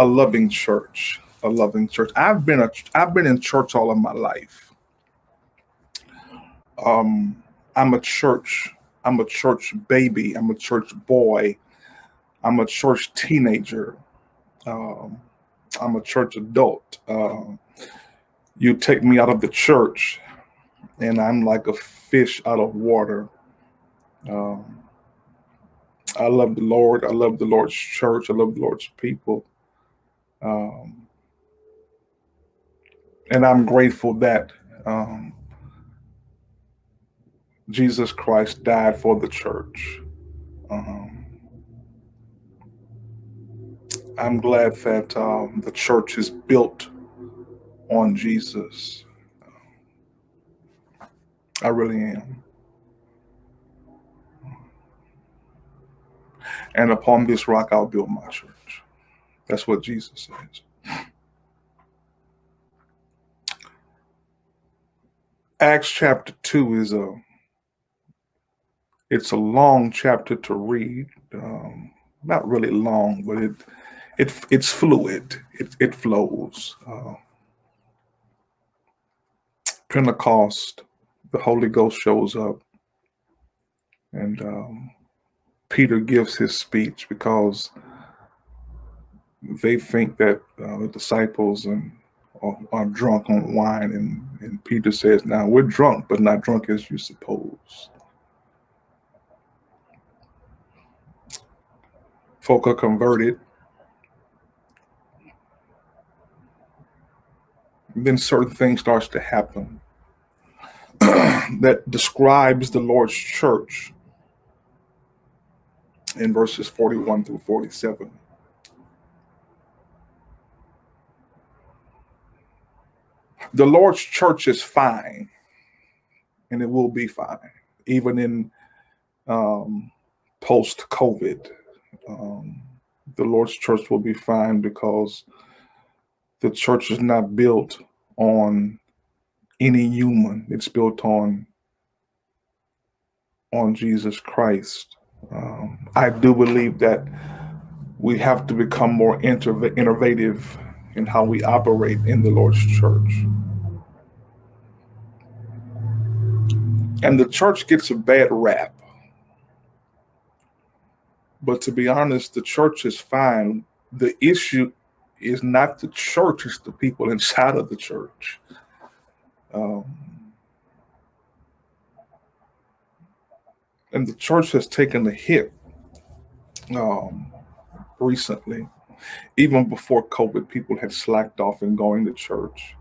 a loving church, a loving church. I've been a I've been in church all of my life. Um, I'm a church. I'm a church baby. I'm a church boy. I'm a church teenager. Um, I'm a church adult. Uh, you take me out of the church, and I'm like a fish out of water. Um, I love the Lord. I love the Lord's church. I love the Lord's people. Um, and I'm grateful that um, Jesus Christ died for the church. Um, I'm glad that um, the church is built on Jesus. I really am. And upon this rock, I'll build my church. That's what Jesus says. Acts chapter 2 is a it's a long chapter to read. Um, not really long, but it it it's fluid. It it flows. Uh, Pentecost, the Holy Ghost shows up, and um, Peter gives his speech because they think that uh, the disciples and are, are, drunk on wine, and, and Peter says, "Now we're drunk, but not drunk as you suppose." Folk are converted. Then certain things starts to happen that describes the Lord's church in verses 41 through 47. The Lord's church is fine, and it will be fine, even in um, post COVID. Um, the Lord's church will be fine because the church is not built on any human. It's built on on Jesus Christ. Um, I do believe that we have to become more innovative in how we operate in the Lord's church. And the church gets a bad rap. But to be honest, the church is fine. The issue is not the church, it's the people inside of the church. Um, and the church has taken a hit um, recently. Even before COVID, people had slacked off in going to church.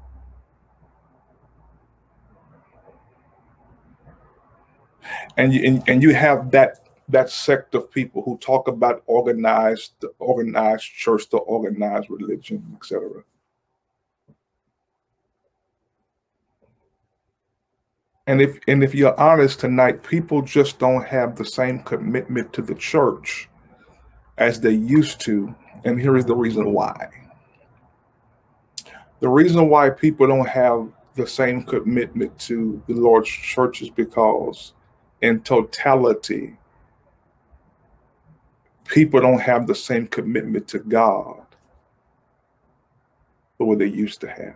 And you, and, and you have that that sect of people who talk about organized, organized church, the organized religion, etc. And if and if you're honest tonight, people just don't have the same commitment to the church as they used to. And here is the reason why. The reason why people don't have the same commitment to the Lord's church is because in totality, people don't have the same commitment to God the way they used to have.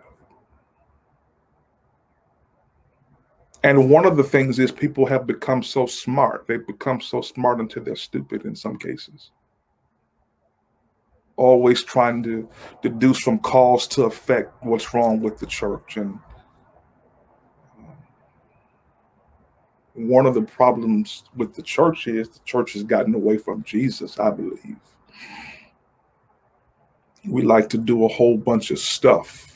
And one of the things is people have become so smart. They've become so smart until they're stupid in some cases. Always trying to deduce from cause to effect what's wrong with the church. And uh, one of the problems with the church is the church has gotten away from Jesus, I believe. We like to do a whole bunch of stuff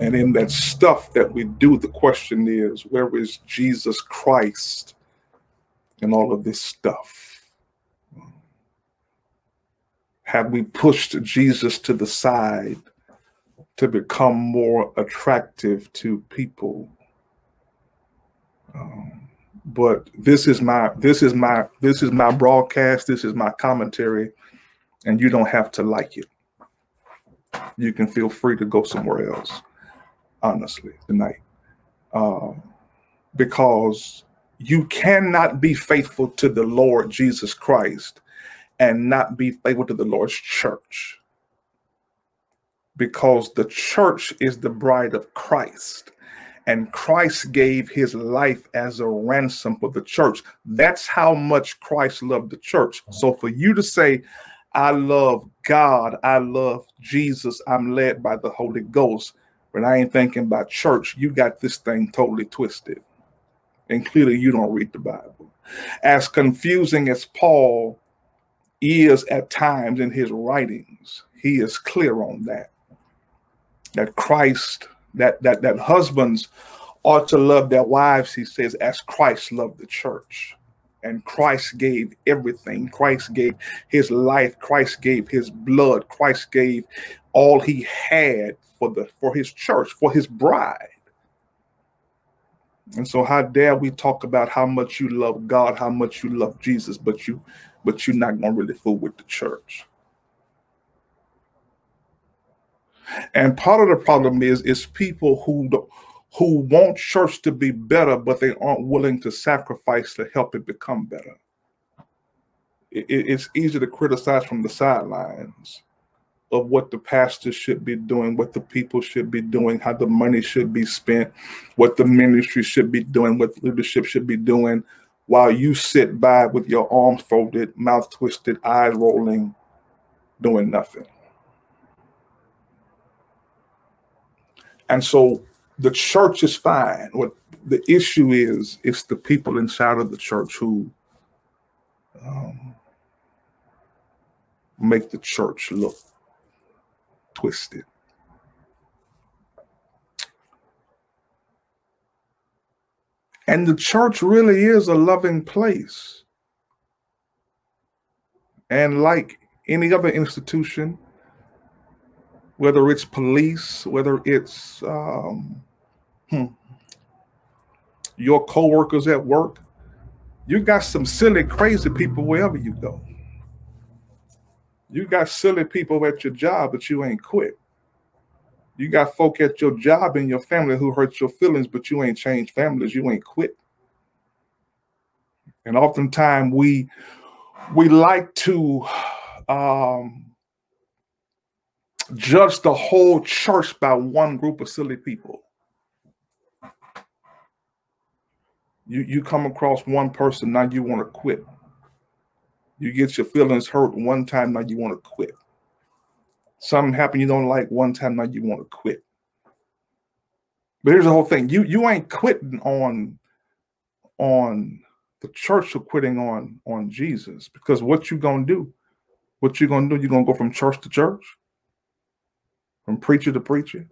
and in that stuff that we do, the question is, where is Jesus Christ in all of this stuff? Have we pushed Jesus to the side to become more attractive to people? Um, but this is my this is my this is my broadcast. This is my commentary, and you don't have to like it. You can feel free to go somewhere else honestly, tonight. Uh, because you cannot be faithful to the Lord Jesus Christ and not be faithful to the Lord's church. Because the church is the bride of Christ, and Christ gave his life as a ransom for the church. That's how much Christ loved the church. So for you to say, I love God, I love Jesus, I'm led by the Holy Ghost, but I ain't thinking about church, you got this thing totally twisted. And clearly, you don't read the Bible. As confusing as Paul is at times in his writings, he is clear on that. That Christ, that that that husbands ought to love their wives, he says, as Christ loved the church. And Christ gave everything. Christ gave his life. Christ gave his blood. Christ gave all he had for the for his church, for his bride. And so how dare we talk about how much you love God, how much you love Jesus, but you but you're not gonna really fool with the church. And part of the problem is is people who who want church to be better, but they aren't willing to sacrifice to help it become better. It, it's easy to criticize from the sidelines of what the pastor should be doing, what the people should be doing, how the money should be spent, what the ministry should be doing, what leadership should be doing, while you sit by with your arms folded, mouth twisted, eyes rolling, doing nothing. And so the church is fine. What the issue is, it's the people inside of the church who um, make the church look twisted. And the church really is a loving place. And like any other institution, whether it's police, whether it's um, hmm, your coworkers at work, you got some silly, crazy people wherever you go. You got silly people at your job, but you ain't quit. You got folk at your job and your family who hurt your feelings, but you ain't changed families. You ain't quit. And oftentimes we we like to um, judge the whole church by one group of silly people. You you come across one person now you want to quit. You get your feelings hurt one time, now you want to quit. Something happened you don't like one time, now you want to quit. But here's the whole thing: you you ain't quitting on on the church or quitting on on Jesus because what you gonna do? What you gonna do? You gonna go from church to church, from preacher to preacher,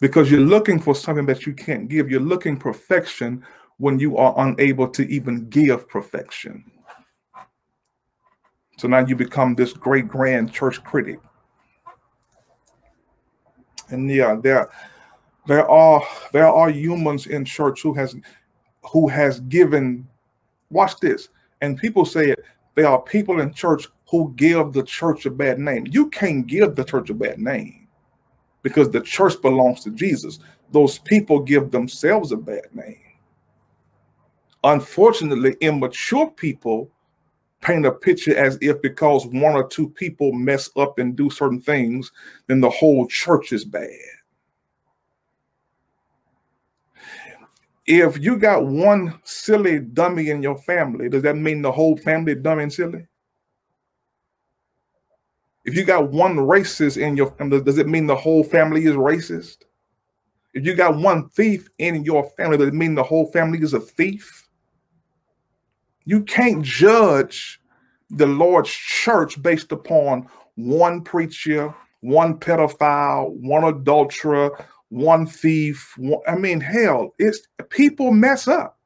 because you're looking for something that you can't give. You're looking perfection when you are unable to even give perfection. So now you become this great grand church critic. And yeah, there, there are there are humans in church who has who has given. Watch this, and people say it. There are people in church who give the church a bad name. You can't give the church a bad name because the church belongs to Jesus. Those people give themselves a bad name. Unfortunately, immature people paint a picture as if because one or two people mess up and do certain things, then the whole church is bad. If you got one silly dummy in your family, does that mean the whole family dumb and silly? If you got one racist in your family, does it mean the whole family is racist? If you got one thief in your family, does it mean the whole family is a thief? You can't judge the Lord's church based upon one preacher, one pedophile, one adulterer, one thief. One, I mean, hell, it's people mess up.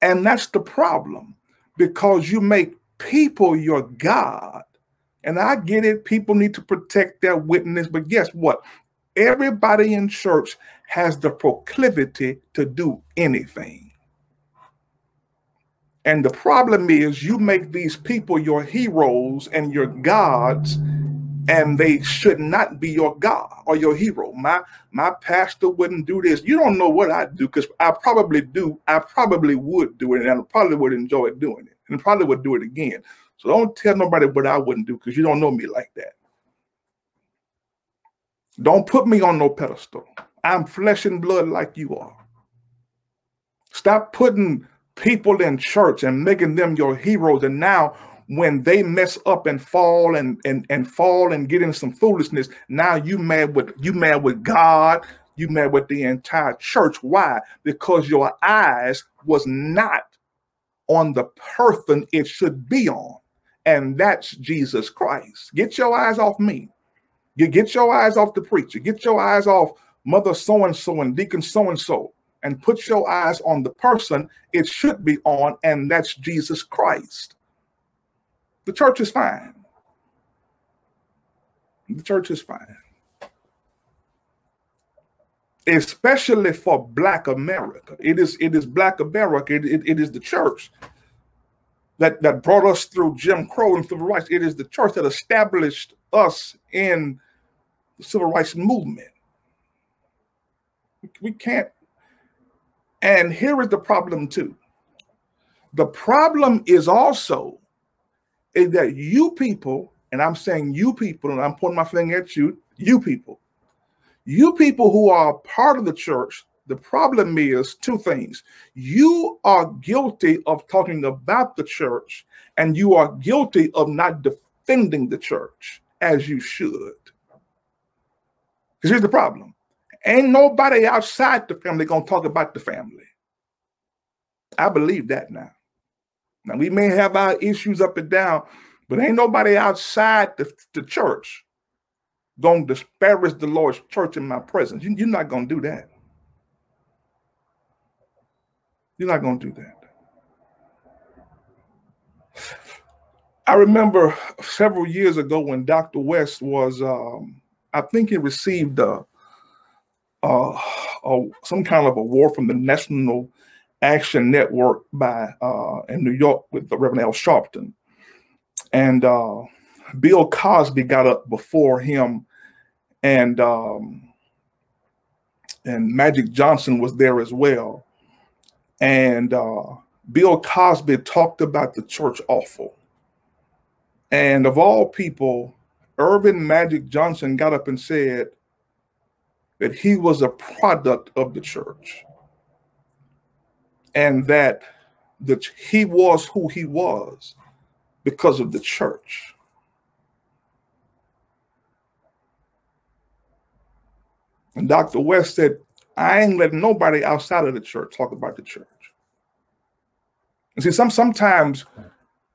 And that's the problem because you make people your God. And I get it, people need to protect their witness, but guess what? Everybody in church has the proclivity to do anything. And the problem is, you make these people your heroes and your gods, and they should not be your God or your hero. My my pastor wouldn't do this. You don't know what I do because I probably do. I probably would do it, and I probably would enjoy doing it. and probably would do it again. So don't tell nobody what I wouldn't do because you don't know me like that. Don't put me on no pedestal. I'm flesh and blood like you are. Stop putting people in church and making them your heroes. And now when they mess up and fall and and and fall and get in some foolishness, now you mad with you mad with God, you mad with the entire church. Why? Because your eyes was not on the person it should be on, and that's Jesus Christ. Get your eyes off me. You get your eyes off the preacher. Get your eyes off mother so and so and deacon so and so, and put your eyes on the person it should be on, and that's Jesus Christ. The church is fine. The church is fine. Especially for Black America. It is it is Black America. It, it, it is the church that, that brought us through Jim Crow and civil rights. It is the church that established us in the civil rights movement. We can't. And here is the problem too. The problem is also is that you people, and I'm saying you people, and I'm pointing my finger at you, you people, you people who are part of the church, the problem is two things. You are guilty of talking about the church, and you are guilty of not defending the church as you should. Because here's the problem ain't nobody outside the family to talk about the family. I believe that now. Now we may have our issues up and down, but ain't nobody outside the, the church gonna disparage the Lord's church in my presence. You, you're not gonna do that. You're not gonna do that. I remember several years ago when Dr. West was, um, I think he received a, a, some kind of award from the National Action Network by uh, in New York with the Reverend Al Sharpton, and uh, Bill Cosby got up before him, and um, and Magic Johnson was there as well, and uh, Bill Cosby talked about the church awful, and of all people, Earvin Magic Johnson got up and said that he was a product of the church and that that he was who he was because of the church. And Dr. West said, I ain't letting nobody outside of the church talk about the church. And see, some sometimes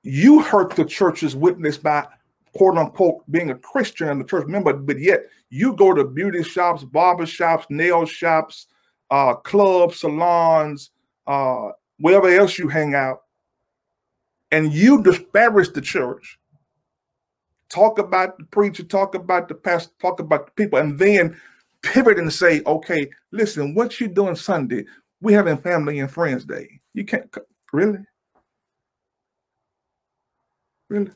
you hurt the church's witness by quote unquote being a Christian and the church member, but yet you go to beauty shops, barber shops, nail shops, uh, clubs, salons, uh, wherever else you hang out, and you disparage the church, talk about the preacher, talk about the pastor, talk about the people, and then pivot and say, okay, listen, what you doing Sunday? We having family and friends day. You can't really, really.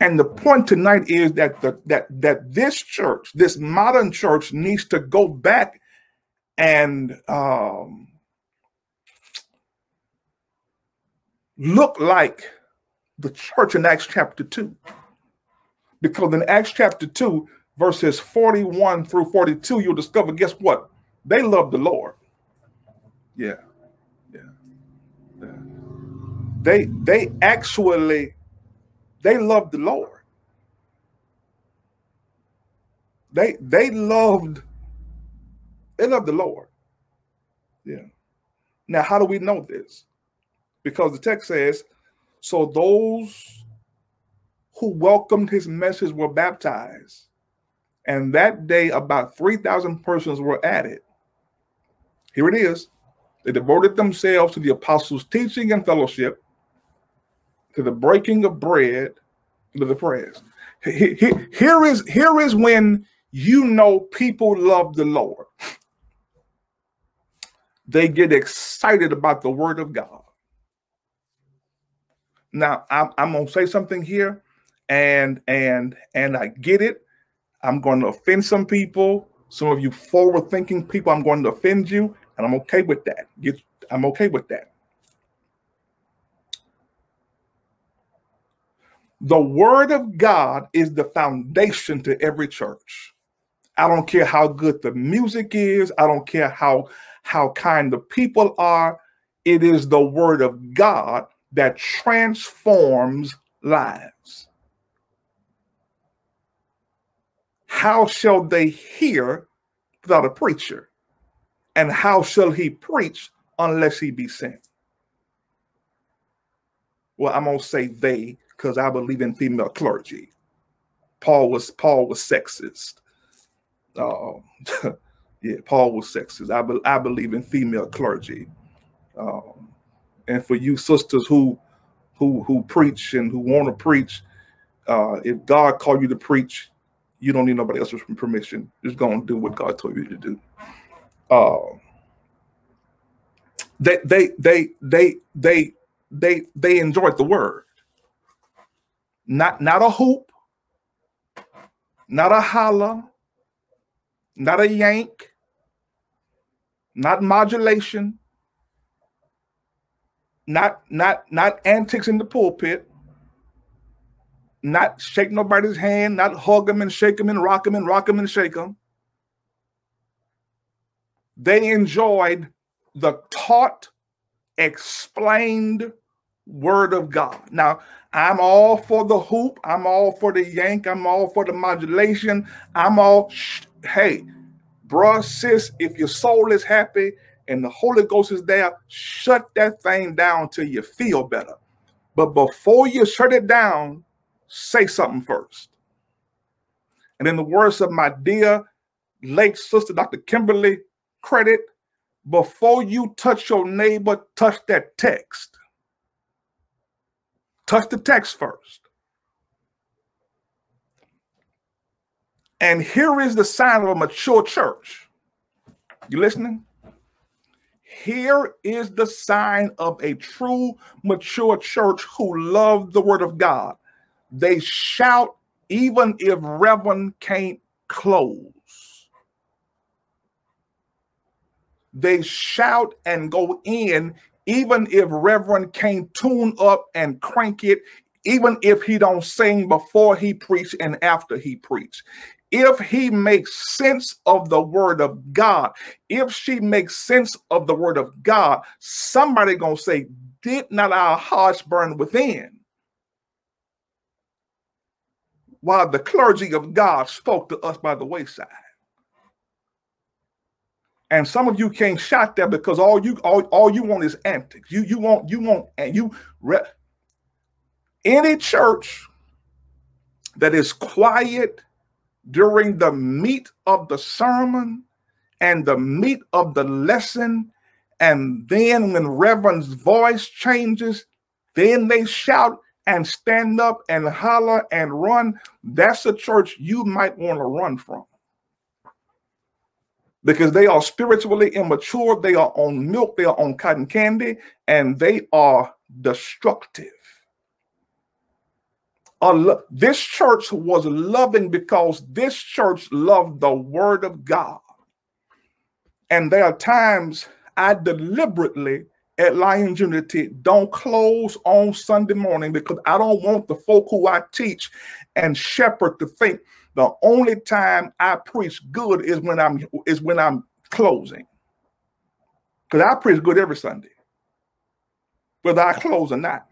And the point tonight is that the, that that this church, this modern church, needs to go back and um, look like the church in Acts chapter 2. Because in Acts chapter 2, verses 41 through 42, you'll discover guess what? They love the Lord. Yeah. Yeah. yeah. They they actually they loved the Lord. They they loved they loved the Lord. Yeah. Now, how do we know this? Because the text says, so those who welcomed his message were baptized. And that day, about 3,000 persons were added. Here it is. They devoted themselves to the apostles' teaching and fellowship, to the breaking of bread, to the prayers. Here is, here is when you know people love the Lord they get excited about the word of God. Now, I'm, I'm going to say something here and and and I get it. I'm going to offend some people. Some of you forward thinking people, I'm going to offend you, and I'm okay with that. Get, I'm okay with that. The word of God is the foundation to every church. I don't care how good the music is. I don't care how how kind the people are. It is the word of God that transforms lives. How shall they hear without a preacher? And how shall he preach unless he be sent? Well, I'm gonna say they because I believe in female clergy. Paul was Paul was sexist. Uh, yeah, Paul was sexist. I, be, I believe in female clergy. Um, and for you sisters who who who preach and who want to preach, uh, if God called you to preach, you don't need nobody else's permission. Just go and do what God told you to do. Uh, they they they they they they they enjoyed the word. Not not a hoop, not a holler, not a yank, not modulation, not not not antics in the pulpit, not shake nobody's hand, not hug them and shake them and rock them and rock them and shake them. They enjoyed the taught, explained word of God. Now, I'm all for the hoop. I'm all for the yank. I'm all for the modulation. I'm all, shh, hey, bruh, sis, if your soul is happy and the Holy Ghost is there, shut that thing down till you feel better. But before you shut it down, say something first. And in the words of my dear late sister, Dr. Kimberly Credit, before you touch your neighbor, touch that text. Touch the text first. And here is the sign of a mature church. You listening? Here is the sign of a true mature church who love the word of God. They shout even if Reverend can't close. They shout and go in even if Reverend can't tune up and crank it, even if he don't sing before he preach and after he preach. If he makes sense of the word of God, if she makes sense of the word of God, somebody gonna say, did not our hearts burn within? While the clergy of God spoke to us by the wayside. And some of you can't shout that because all you all, all you want is antics. You you want you want and you re- any church that is quiet during the meat of the sermon and the meat of the lesson, and then when Reverend's voice changes, then they shout and stand up and holler and run. That's a church you might want to run from because they are spiritually immature. They are on milk, they are on cotton candy, and they are destructive. This church was loving because this church loved the word of God. And there are times I deliberately at Lions Unity don't close on Sunday morning because I don't want the folk who I teach and shepherd to think the only time I preach good is when I'm is when I'm closing. Because I preach good every Sunday, whether I close or not.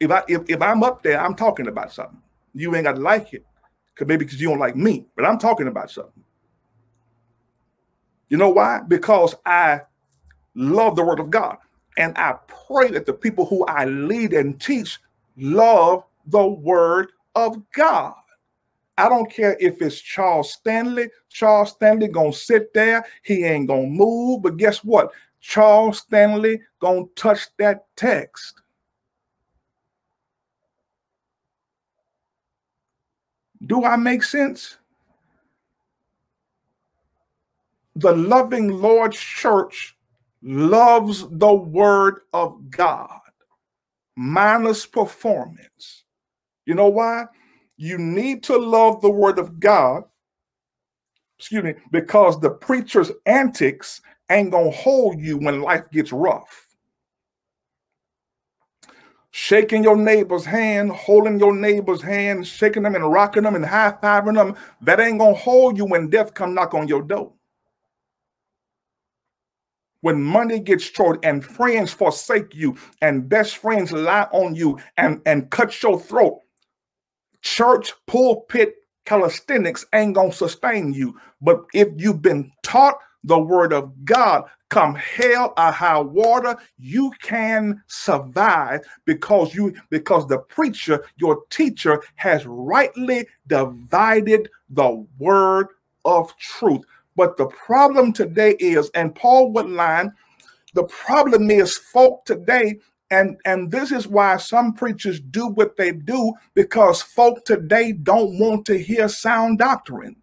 If I if, if I'm up there, I'm talking about something. You ain't got to like it, cause maybe because you don't like me, but I'm talking about something. You know why? Because I love the word of God. And I pray that the people who I lead and teach love the word of God. I don't care if it's Charles Stanley. Charles Stanley gonna sit there. He ain't gonna move. But guess what? Charles Stanley gonna touch that text. Do I make sense? The loving Lord's church loves the word of God, minus performance. You know why? You need to love the word of God, excuse me, because the preacher's antics ain't to hold you when life gets rough. shaking your neighbor's hand, holding your neighbor's hand, shaking them and rocking them and high fiving them, that ain't gonna hold you when death come knock on your door. When money gets short and friends forsake you and best friends lie on you and, and cut your throat, church pulpit calisthenics ain't gonna sustain you. But if you've been taught the word of God, come hell or high water, you can survive because you because the preacher, your teacher, has rightly divided the word of truth. But the problem today is, and Paul would line, the problem is folk today and and this is why some preachers do what they do because folk today don't want to hear sound doctrine.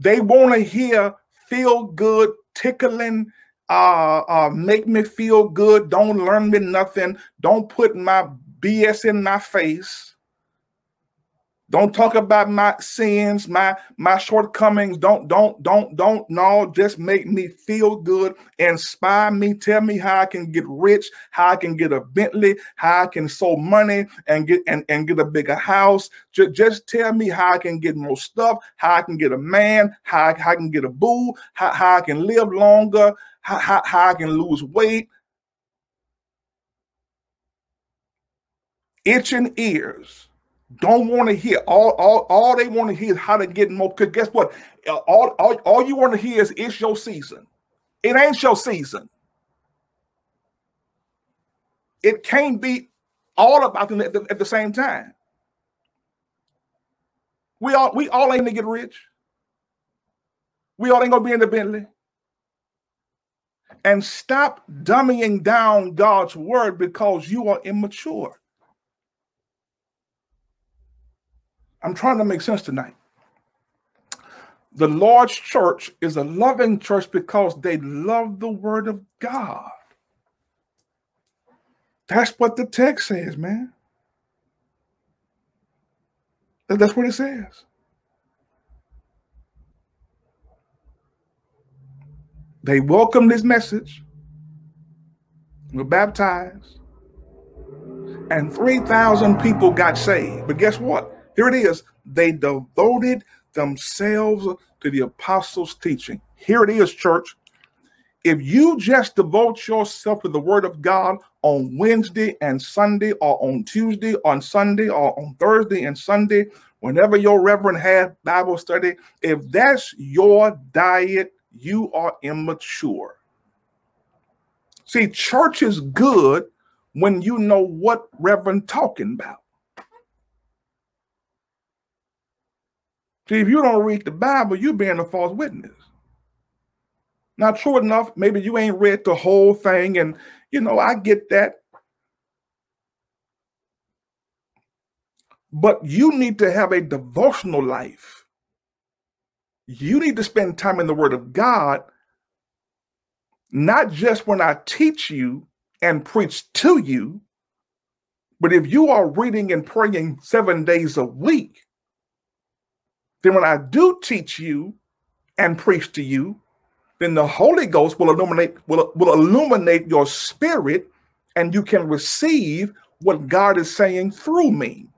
They want to hear feel good tickling uh, uh make me feel good don't learn me nothing don't put my bs in my face don't talk about my sins, my my shortcomings. Don't don't don't don't no. Just make me feel good, inspire me, tell me how I can get rich, how I can get a Bentley, how I can sow money and get and, and get a bigger house. Just, just tell me how I can get more stuff, how I can get a man, how I, how I can get a boo, how, how I can live longer, how, how, how I can lose weight. Itching ears don't want to hear all, all all they want to hear is how to get more because guess what? Uh, all, all all you want to hear is it's your season. It ain't your season. It can't be all about them at the, at the same time. We all we all ain't gonna get rich. We all ain't gonna be in the bentley. And stop dumbing down god's word because you are immature I'm trying to make sense tonight. The Lord's church is a loving church because they love the word of God. That's what the text says, man. That's what it says. They welcomed this message, were baptized, and 3,000 people got saved. But guess what? Here it is. They devoted themselves to the apostles' teaching. Here it is, church. If you just devote yourself to the word of God on Wednesday and Sunday, or on Tuesday, on Sunday, or on Thursday and Sunday, whenever your reverend had Bible study, if that's your diet, you are immature. See, church is good when you know what reverend talking about. See, if you don't read the Bible, you're being a false witness. Now, true enough, maybe you ain't read the whole thing, and you know, I get that. But you need to have a devotional life. You need to spend time in the Word of God, not just when I teach you and preach to you, but if you are reading and praying seven days a week, then when I do teach you and preach to you, then the Holy Ghost will illuminate will, will illuminate your spirit and you can receive what God is saying through me.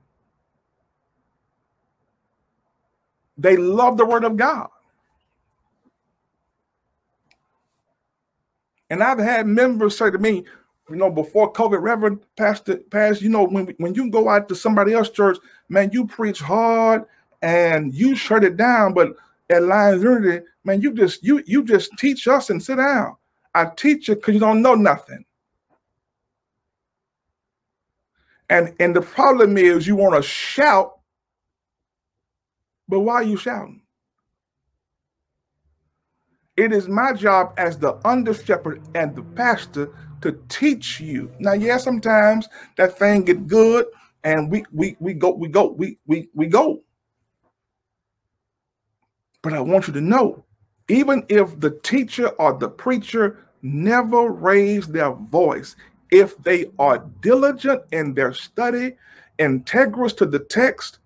They love the word of God. And I've had members say to me, you know, before COVID, Reverend Pastor, Pastor, you know, when, when you go out to somebody else church, man, you preach hard and you shut it down. But at Lions Unity, man, you just you you just teach us and sit down. I teach you because you don't know nothing. And and the problem is you want to shout, but why are you shouting? It is my job as the under shepherd and the pastor to teach you. Now, yeah, sometimes that thing get good, and we we we go we go we we we go. But I want you to know, even if the teacher or the preacher never raise their voice, if they are diligent in their study, integrous to the text,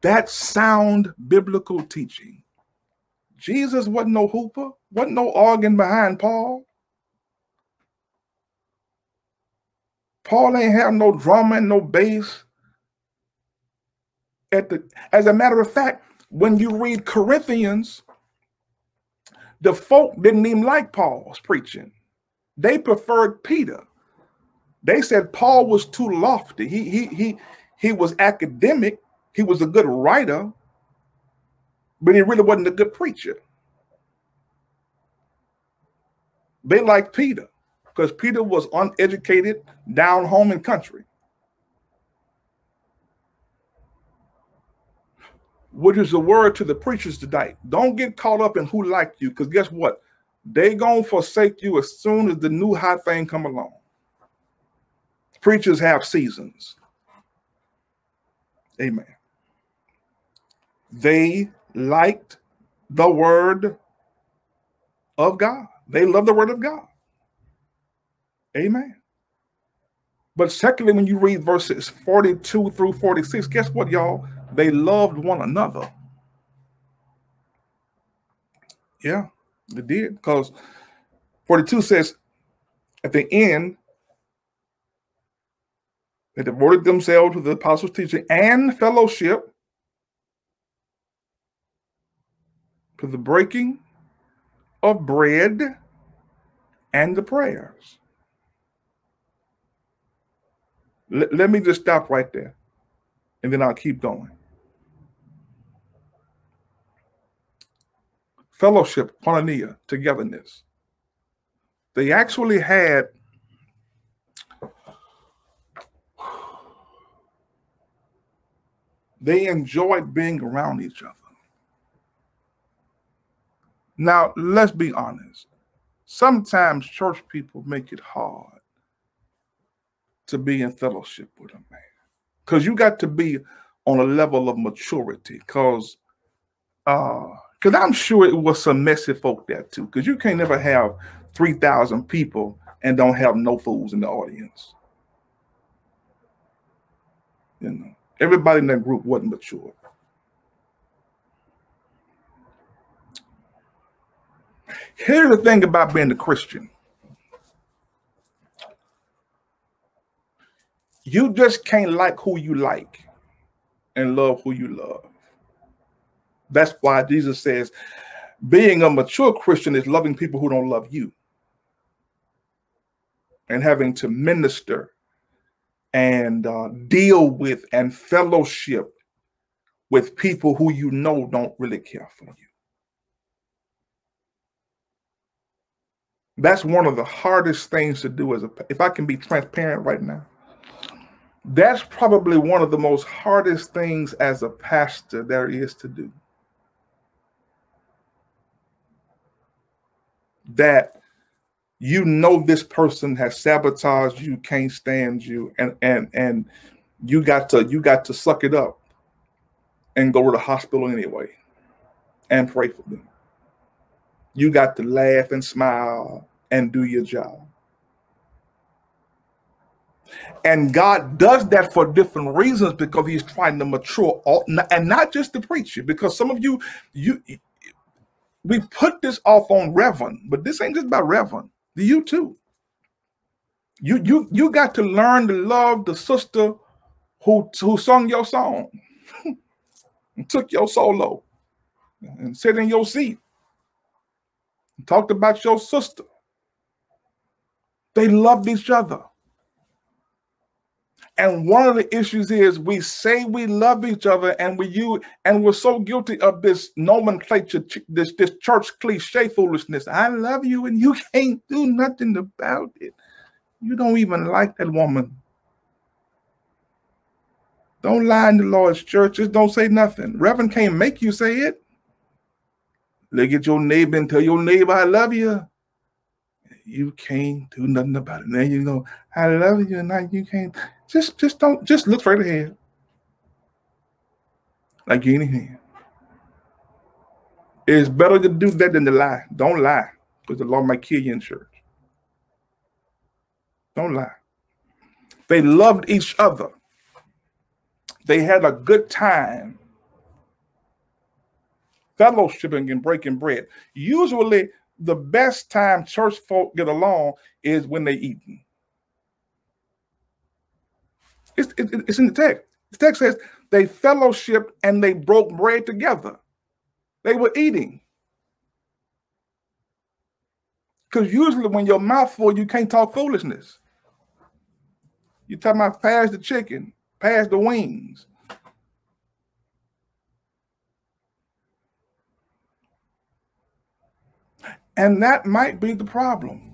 that's sound biblical teaching. Jesus wasn't no hooper, wasn't no organ behind Paul. Paul ain't have no drama and no bass. At the, as a matter of fact, when you read Corinthians, the folk didn't even like Paul's preaching. They preferred Peter. They said Paul was too lofty. He he he he was academic. He was a good writer, but he really wasn't a good preacher. They liked Peter because Peter was uneducated, down home in country. Which is the word to the preachers tonight. Don't get caught up in who liked you, because guess what? They gonna forsake you as soon as the new hot thing come along. Preachers have seasons. Amen. They liked the word of God. They love the word of God. Amen. But secondly, when you read verses 42 through 46, guess what, y'all? They loved one another. Yeah, they did. Because 42 says, at the end, they devoted themselves to the apostles' teaching and fellowship, to the breaking of bread and the prayers. L- let me just stop right there and then I'll keep going. Fellowship, koinonia, togetherness. They actually had They enjoyed being around each other. Now, let's be honest. Sometimes church people make it hard to be in fellowship with a man because you got to be on a level of maturity because uh because i'm sure it was some messy folk there too because you can't never have 3000 people and don't have no fools in the audience you know Everybody in that group wasn't mature. Here's the thing about being a Christian. You just can't like who you like and love who you love. That's why Jesus says being a mature Christian is loving people who don't love you and having to minister and uh, deal with and fellowship with people who you know don't really care for you. That's one of the hardest things to do as a if I can be transparent right now. That's probably one of the most hardest things as a pastor there is to do. That you know this person has sabotaged you, can't stand you, and and and you got to you got to suck it up and go to the hospital anyway and pray for them. You got to laugh and smile and do your job. And God does that for different reasons because He's trying to mature all, and not just the preacher. Because some of you, you, we put this off on Reverend, but this ain't just about Reverend you too. You you you got to learn to love the sister who who sung your song and took your solo and sat in your seat and talked about your sister. They loved each other. And one of the issues is we say we love each other and we you and we're so guilty of this nomenclature, this this church cliche foolishness. I love you and you can't do nothing about it. You don't even like that woman. Don't lie in the Lord's churches. Don't say nothing. Reverend can't make you say it. Look at your neighbor and tell your neighbor I love you. You can't do nothing about it. Now you know I love you, and now you can't. Just just don't just look straight ahead. Like anything. It's better to do that than to lie. Don't lie. Because the Lord might kill you in church. Don't lie. They loved each other. They had a good time fellowshipping and breaking bread. Usually, the best time church folk get along is when they eating. It's, it, it's in the text. The text says they fellowshipped and they broke bread together. They were eating. Because usually when your mouth full, you can't talk foolishness. You talking about pass the chicken, pass the wings. And that might be the problem.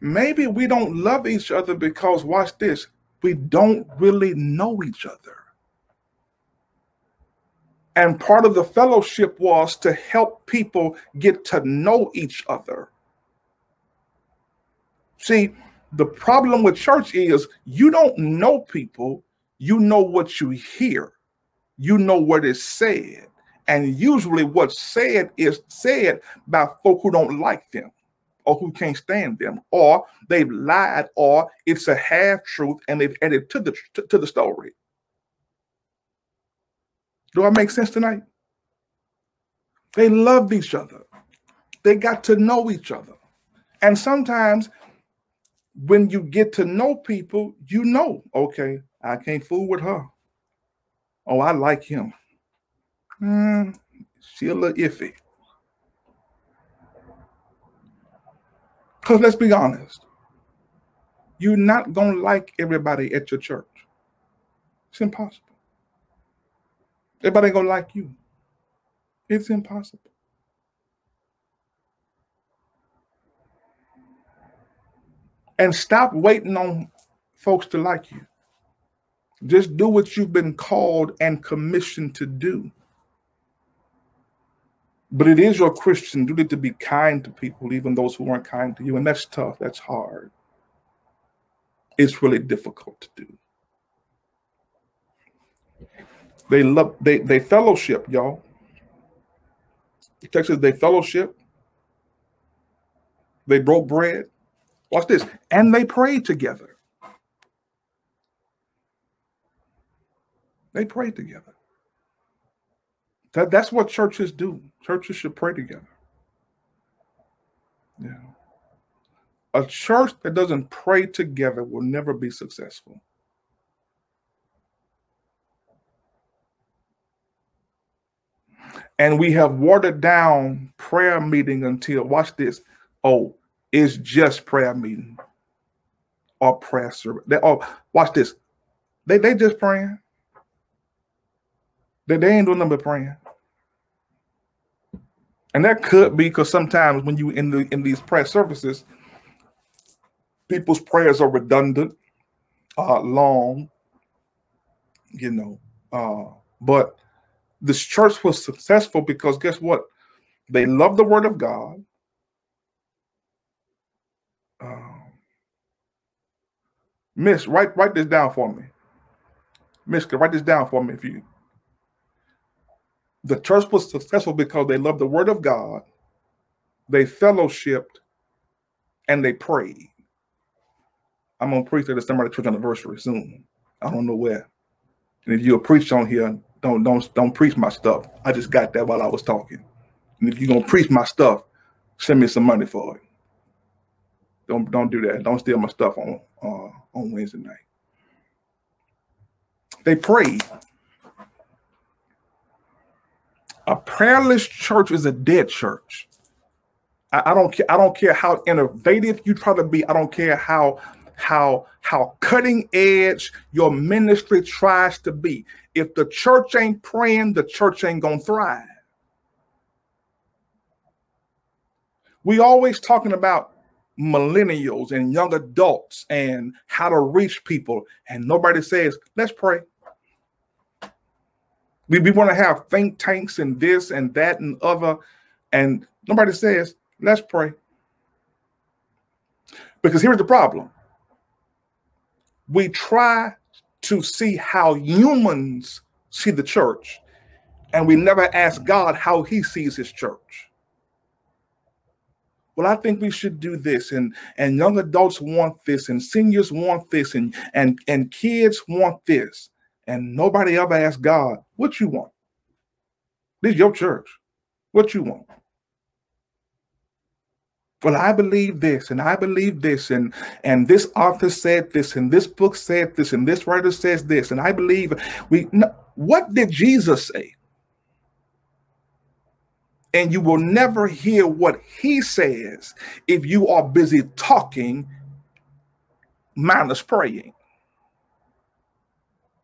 Maybe we don't love each other because, watch this, we don't really know each other. And part of the fellowship was to help people get to know each other. See, the problem with church is you don't know people, you know what you hear, you know what is said. And usually, what's said is said by folk who don't like them or who can't stand them, or they've lied, or it's a half truth and they've added to the to, to the story. Do I make sense tonight? They loved each other. They got to know each other. And sometimes when you get to know people, you know, okay, I can't fool with her. Oh, I like him. Mm, she a little iffy. Because let's be honest, you're not going to like everybody at your church. It's impossible. Everybody going to like you. It's impossible. And stop waiting on folks to like you. Just do what you've been called and commissioned to do. But it is your Christian duty to be kind to people, even those who aren't kind to you. And that's tough. That's hard. It's really difficult to do. They love they they fellowship, y'all. Says they fellowship. They broke bread. Watch this. And they prayed together. They prayed together. That, that's what churches do. Churches should pray together. Yeah. A church that doesn't pray together will never be successful. And we have watered down prayer meeting until, watch this, oh, it's just prayer meeting or prayer service. They, oh, watch this. They they just praying. They, ain't doing nothing but praying. And that could be because sometimes when you in the in these prayer services, people's prayers are redundant, uh, long, you know. Uh, but this church was successful because guess what? They love the word of God. Um, Miss, write write this down for me. Miss, write this down for me if you the church was successful because they loved the word of God, they fellowshipped, and they prayed. I'm gonna preach at the December church anniversary soon. I don't know where. And if you're a preach on here, don't don't don't preach my stuff. I just got that while I was talking. And if you're gonna preach my stuff, send me some money for it. Don't don't do that. Don't steal my stuff on uh, on Wednesday night. They prayed. A prayerless church is a dead church. I, I don't care. I don't care how innovative you try to be. I don't care how how how cutting edge your ministry tries to be. If the church ain't praying, the church ain't gonna thrive. We always talking about millennials and young adults and how to reach people, and nobody says, "Let's pray." We, we want to have think tanks and this and that and other. And nobody says, let's pray. Because here's the problem we try to see how humans see the church, and we never ask God how he sees his church. Well, I think we should do this, and and young adults want this, and seniors want this, and and and kids want this and nobody ever asked God, what you want? This is your church. What you want? well i believe this and i believe this and and this author said this and this book said this and this writer says this and i believe we no, what did jesus say and you will never hear what he says if you are busy talking minus praying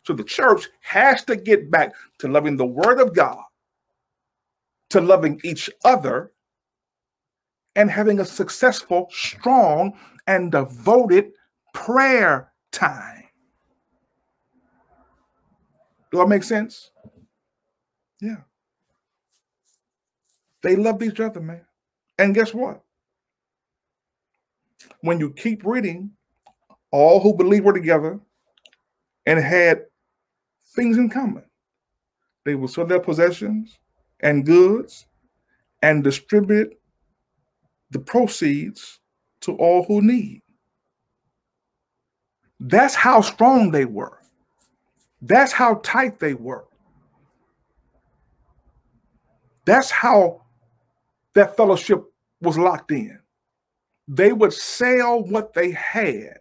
so the church has to get back to loving the word of god to loving each other and having a successful, strong, and devoted prayer time. Do that make sense? Yeah. They love each other, man. And guess what? When you keep reading, all who believe were together and had things in common. They will sell their possessions and goods and distribute the proceeds to all who need. That's how strong they were. That's how tight they were. That's how that fellowship was locked in. They would sell what they had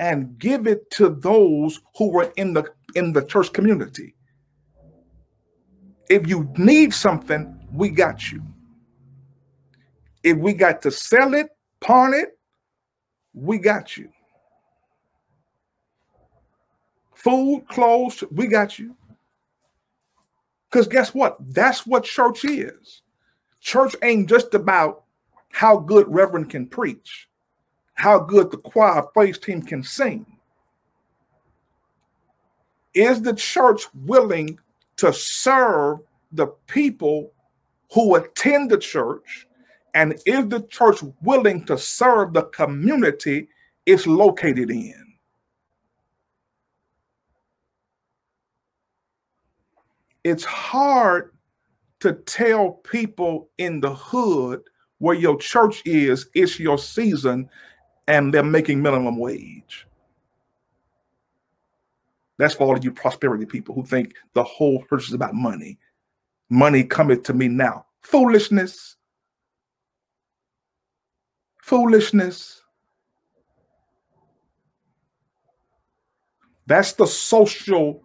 and give it to those who were in the in the church community. If you need something, we got you. If we got to sell it, pawn it, we got you. Food, clothes, we got you. Because guess what? That's what church is. Church ain't just about how good Reverend can preach, how good the choir praise team can sing. Is the church willing to serve the people who attend the church and is the church willing to serve the community it's located in? It's hard to tell people in the hood where your church is, it's your season, and they're making minimum wage. That's for all of you prosperity people who think the whole church is about money. Money cometh to me now. Foolishness foolishness. That's the social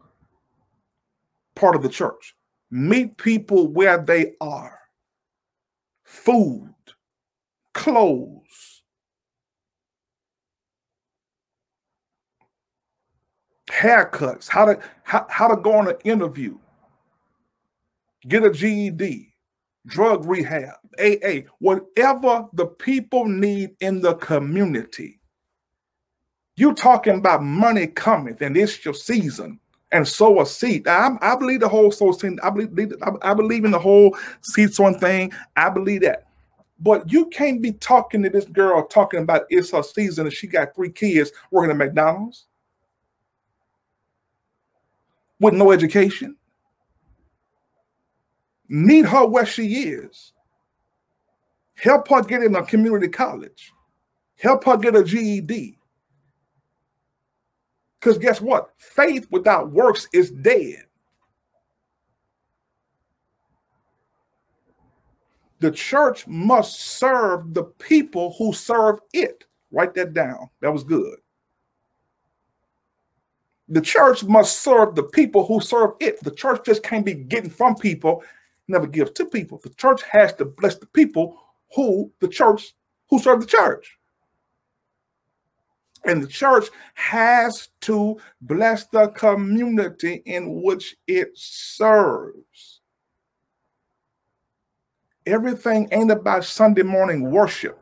part of the church. Meet people where they are. Food, clothes, haircuts, how to how, how to go on an interview, get a GED, drug rehab, AA, whatever the people need in the community. You talking about money coming, and it's your season, and sow a seed. I, I believe the whole soul thing. I believe I believe in the whole seed sowing thing. I believe that. But you can't be talking to this girl talking about it's her season and she got three kids working at McDonald's with no education. Meet her where she is. Help her get in a community college. Help her get a GED. Because guess what? Faith without works is dead. The church must serve the people who serve it. Write that down. That was good. The church must serve the people who serve it. The church just can't be getting from people, never give to people. The church has to bless the people who the church who serve the church. And the church has to bless the community in which it serves. Everything ain't about Sunday morning worship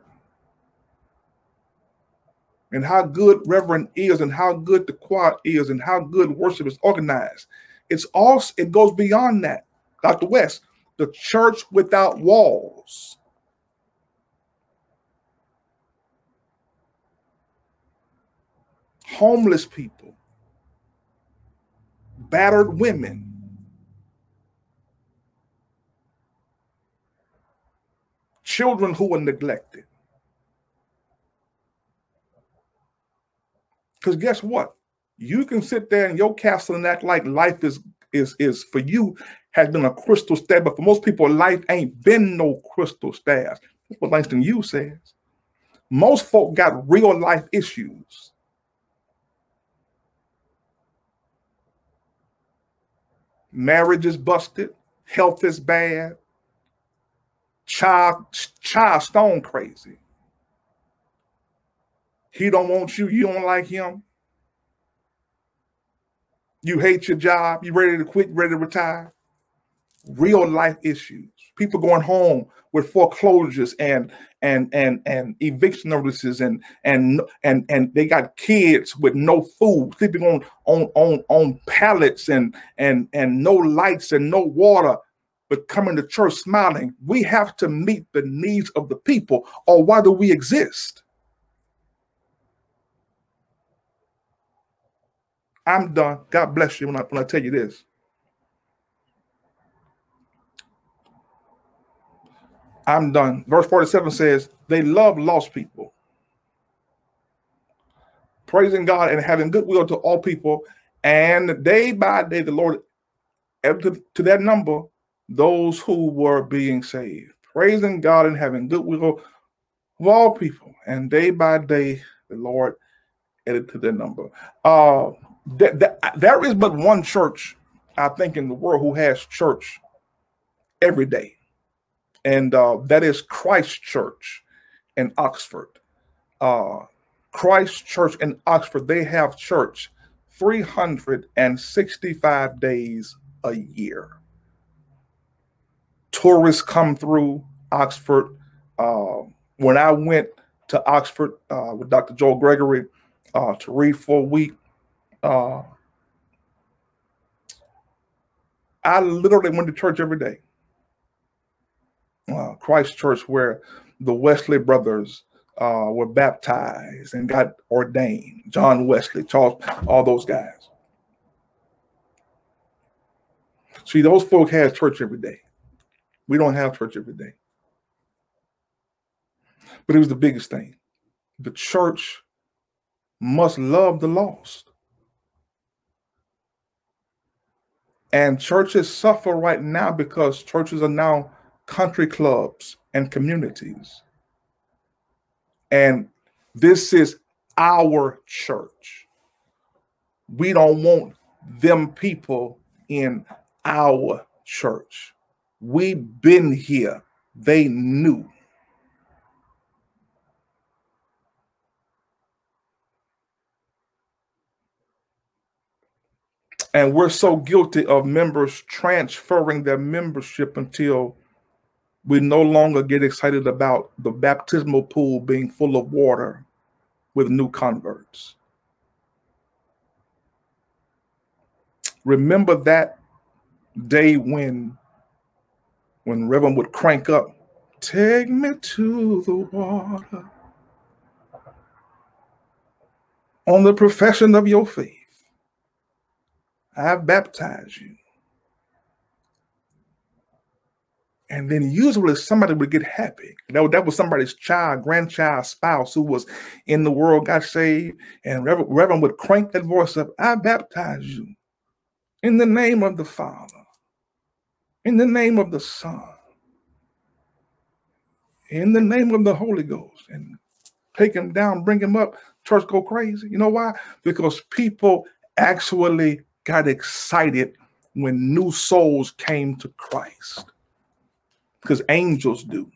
and how good Reverend is and how good the choir is and how good worship is organized. It's also it goes beyond that. Dr. West, the church without walls homeless people, battered women, children who were neglected. Because guess what? You can sit there in your castle and act like life is is is for you has been a crystal stair, but for most people, life ain't been no crystal stairs. That's what Langston Hughes says. Most folk got real life issues. Marriage is busted, health is bad, child, child stone crazy. He don't want you, you don't like him. You hate your job, you ready to quit, ready to retire. Real life issues. People going home with foreclosures and and and and eviction notices and and and and they got kids with no food, sleeping on on on on pallets and and and no lights and no water but coming to church smiling. We have to meet the needs of the people, or why do we exist? I'm done. God bless you when I, when I tell you this. I'm done. Verse 47 says, They love lost people, praising God and having goodwill to all people. And day by day, the Lord added to that number those who were being saved, praising God and having goodwill of all people. And day by day, the Lord added to their number. Uh, th- th- there is but one church, I think, in the world who has church every day, and uh, that is Christ Church in Oxford. Uh, Christ Church in Oxford, they have church 365 days a year. Tourists come through Oxford. Uh, when I went to Oxford uh, with Dr. Joel Gregory uh, to read for a week, uh, I literally went to church every day. Uh, Christ Church, where the Wesley brothers uh, were baptized and got ordained. John Wesley, Charles, all those guys. See, those folk had church every day. We don't have church every day. But it was the biggest thing. The church must love the lost. And churches suffer right now because churches are now country clubs and communities. And this is our church. We don't want them people in our church. We've been here. They knew. And we're so guilty of members transferring their membership until we no longer get excited about the baptismal pool being full of water with new converts. Remember that day when when Reverend would crank up, take me to the water on the profession of your faith. I baptize you. And then usually somebody would get happy. That, that was somebody's child, grandchild, spouse who was in the world, got saved. And Reverend, Reverend would crank that voice up I baptize you in the name of the Father, in the name of the Son, in the name of the Holy Ghost. And take him down, bring him up. Church go crazy. You know why? Because people actually got excited when new souls came to Christ. Because angels do.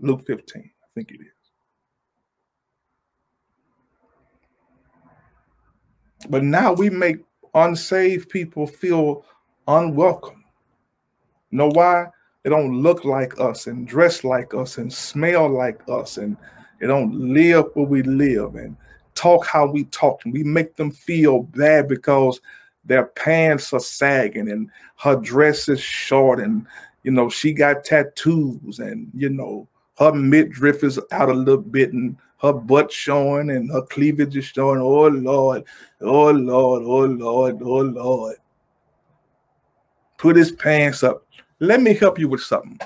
Luke 15, I think it is. But now we make unsaved people feel unwelcome. Know why? They don't look like us and dress like us and smell like us and they don't live where we live and talk how we talk. And we make them feel bad because their pants are sagging and her dress is short and you know she got tattoos and you know her midriff is out a little bit and her butt showing and her cleavage is showing. Oh lord. Oh lord. Oh lord. Oh lord. Put his pants up. Let me help you with something.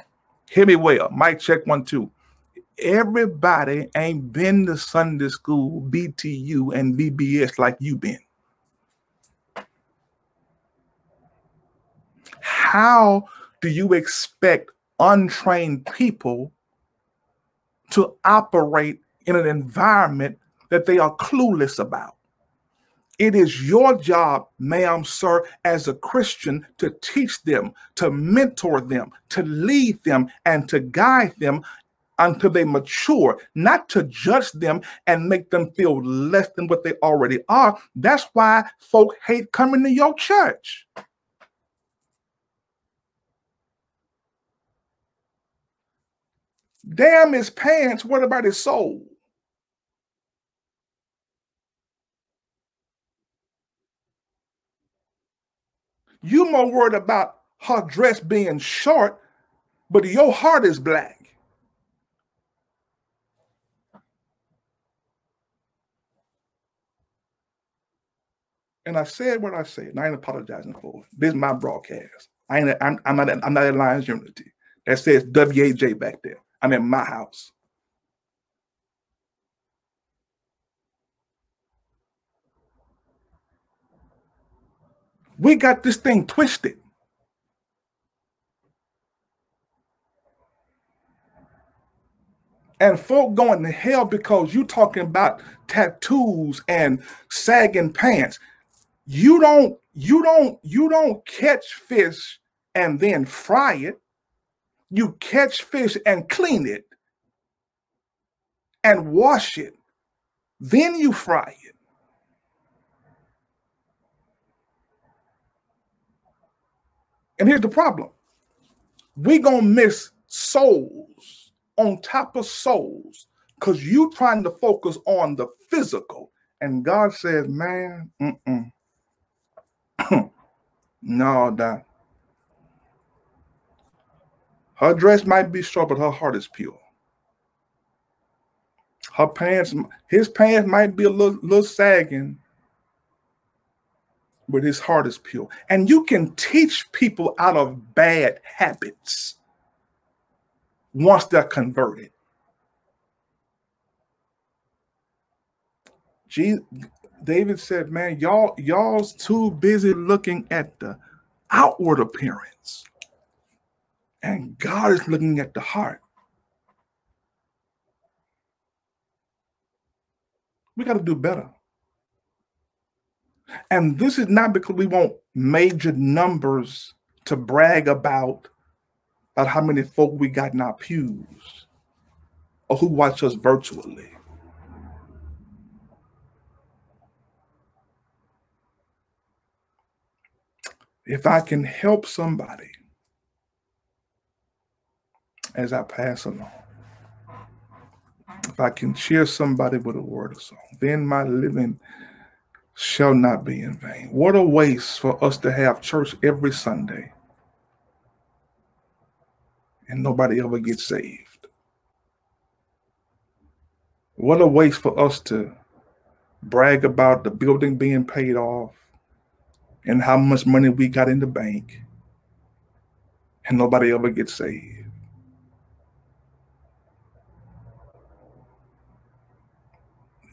Hear me well. Mic check one two. Everybody ain't been to sunday school btu and bbs like you been how do you expect untrained people to operate in an environment that they are clueless about. It is your job, ma'am, sir, as a Christian to teach them, to mentor them, to lead them, and to guide them until they mature, not to judge them and make them feel less than what they already are. That's why folk hate coming to your church. Damn his pants, what about his soul? You more worried about her dress being short, but your heart is black. And I said what I said, and I ain't apologizing for it. This is my broadcast. I ain't. I'm, I'm not. I'm not at Lions Unity. That says WAJ back there. I'm in my house. We got this thing twisted. And folk going to hell because you talking about tattoos and sagging pants. You don't, you don't, you don't catch fish and then fry it. You catch fish and clean it and wash it. Then you fry it. And here's the problem we going to miss souls on top of souls because you trying to focus on the physical. And God says, man, no, that her dress might be short, but her heart is pure. Her pants, his pants might be a little, little sagging, but his heart is pure. And you can teach people out of bad habits once they're converted. Jesus, David said, "Man, y'all y'all's too busy looking at the outward appearance, and God is looking at the heart." We got to do better. And this is not because we want major numbers to brag about, about how many folk we got in our pews or who watch us virtually. If I can help somebody as I pass along, if I can cheer somebody with a word or song, then my living shall not be in vain. What a waste for us to have church every Sunday and nobody ever gets saved. What a waste for us to brag about the building being paid off and how much money we got in the bank and nobody ever gets saved.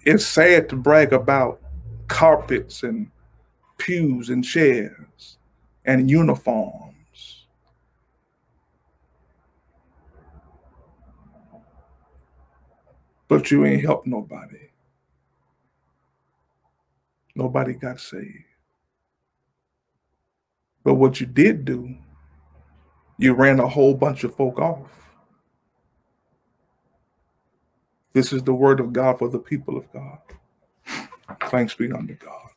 It's sad to brag about carpets and pews and chairs and uniforms. But you ain't helped nobody. Nobody got saved. But what you did do, you ran a whole bunch of folk off. This is the word of God for the people of God. Thanks be unto God.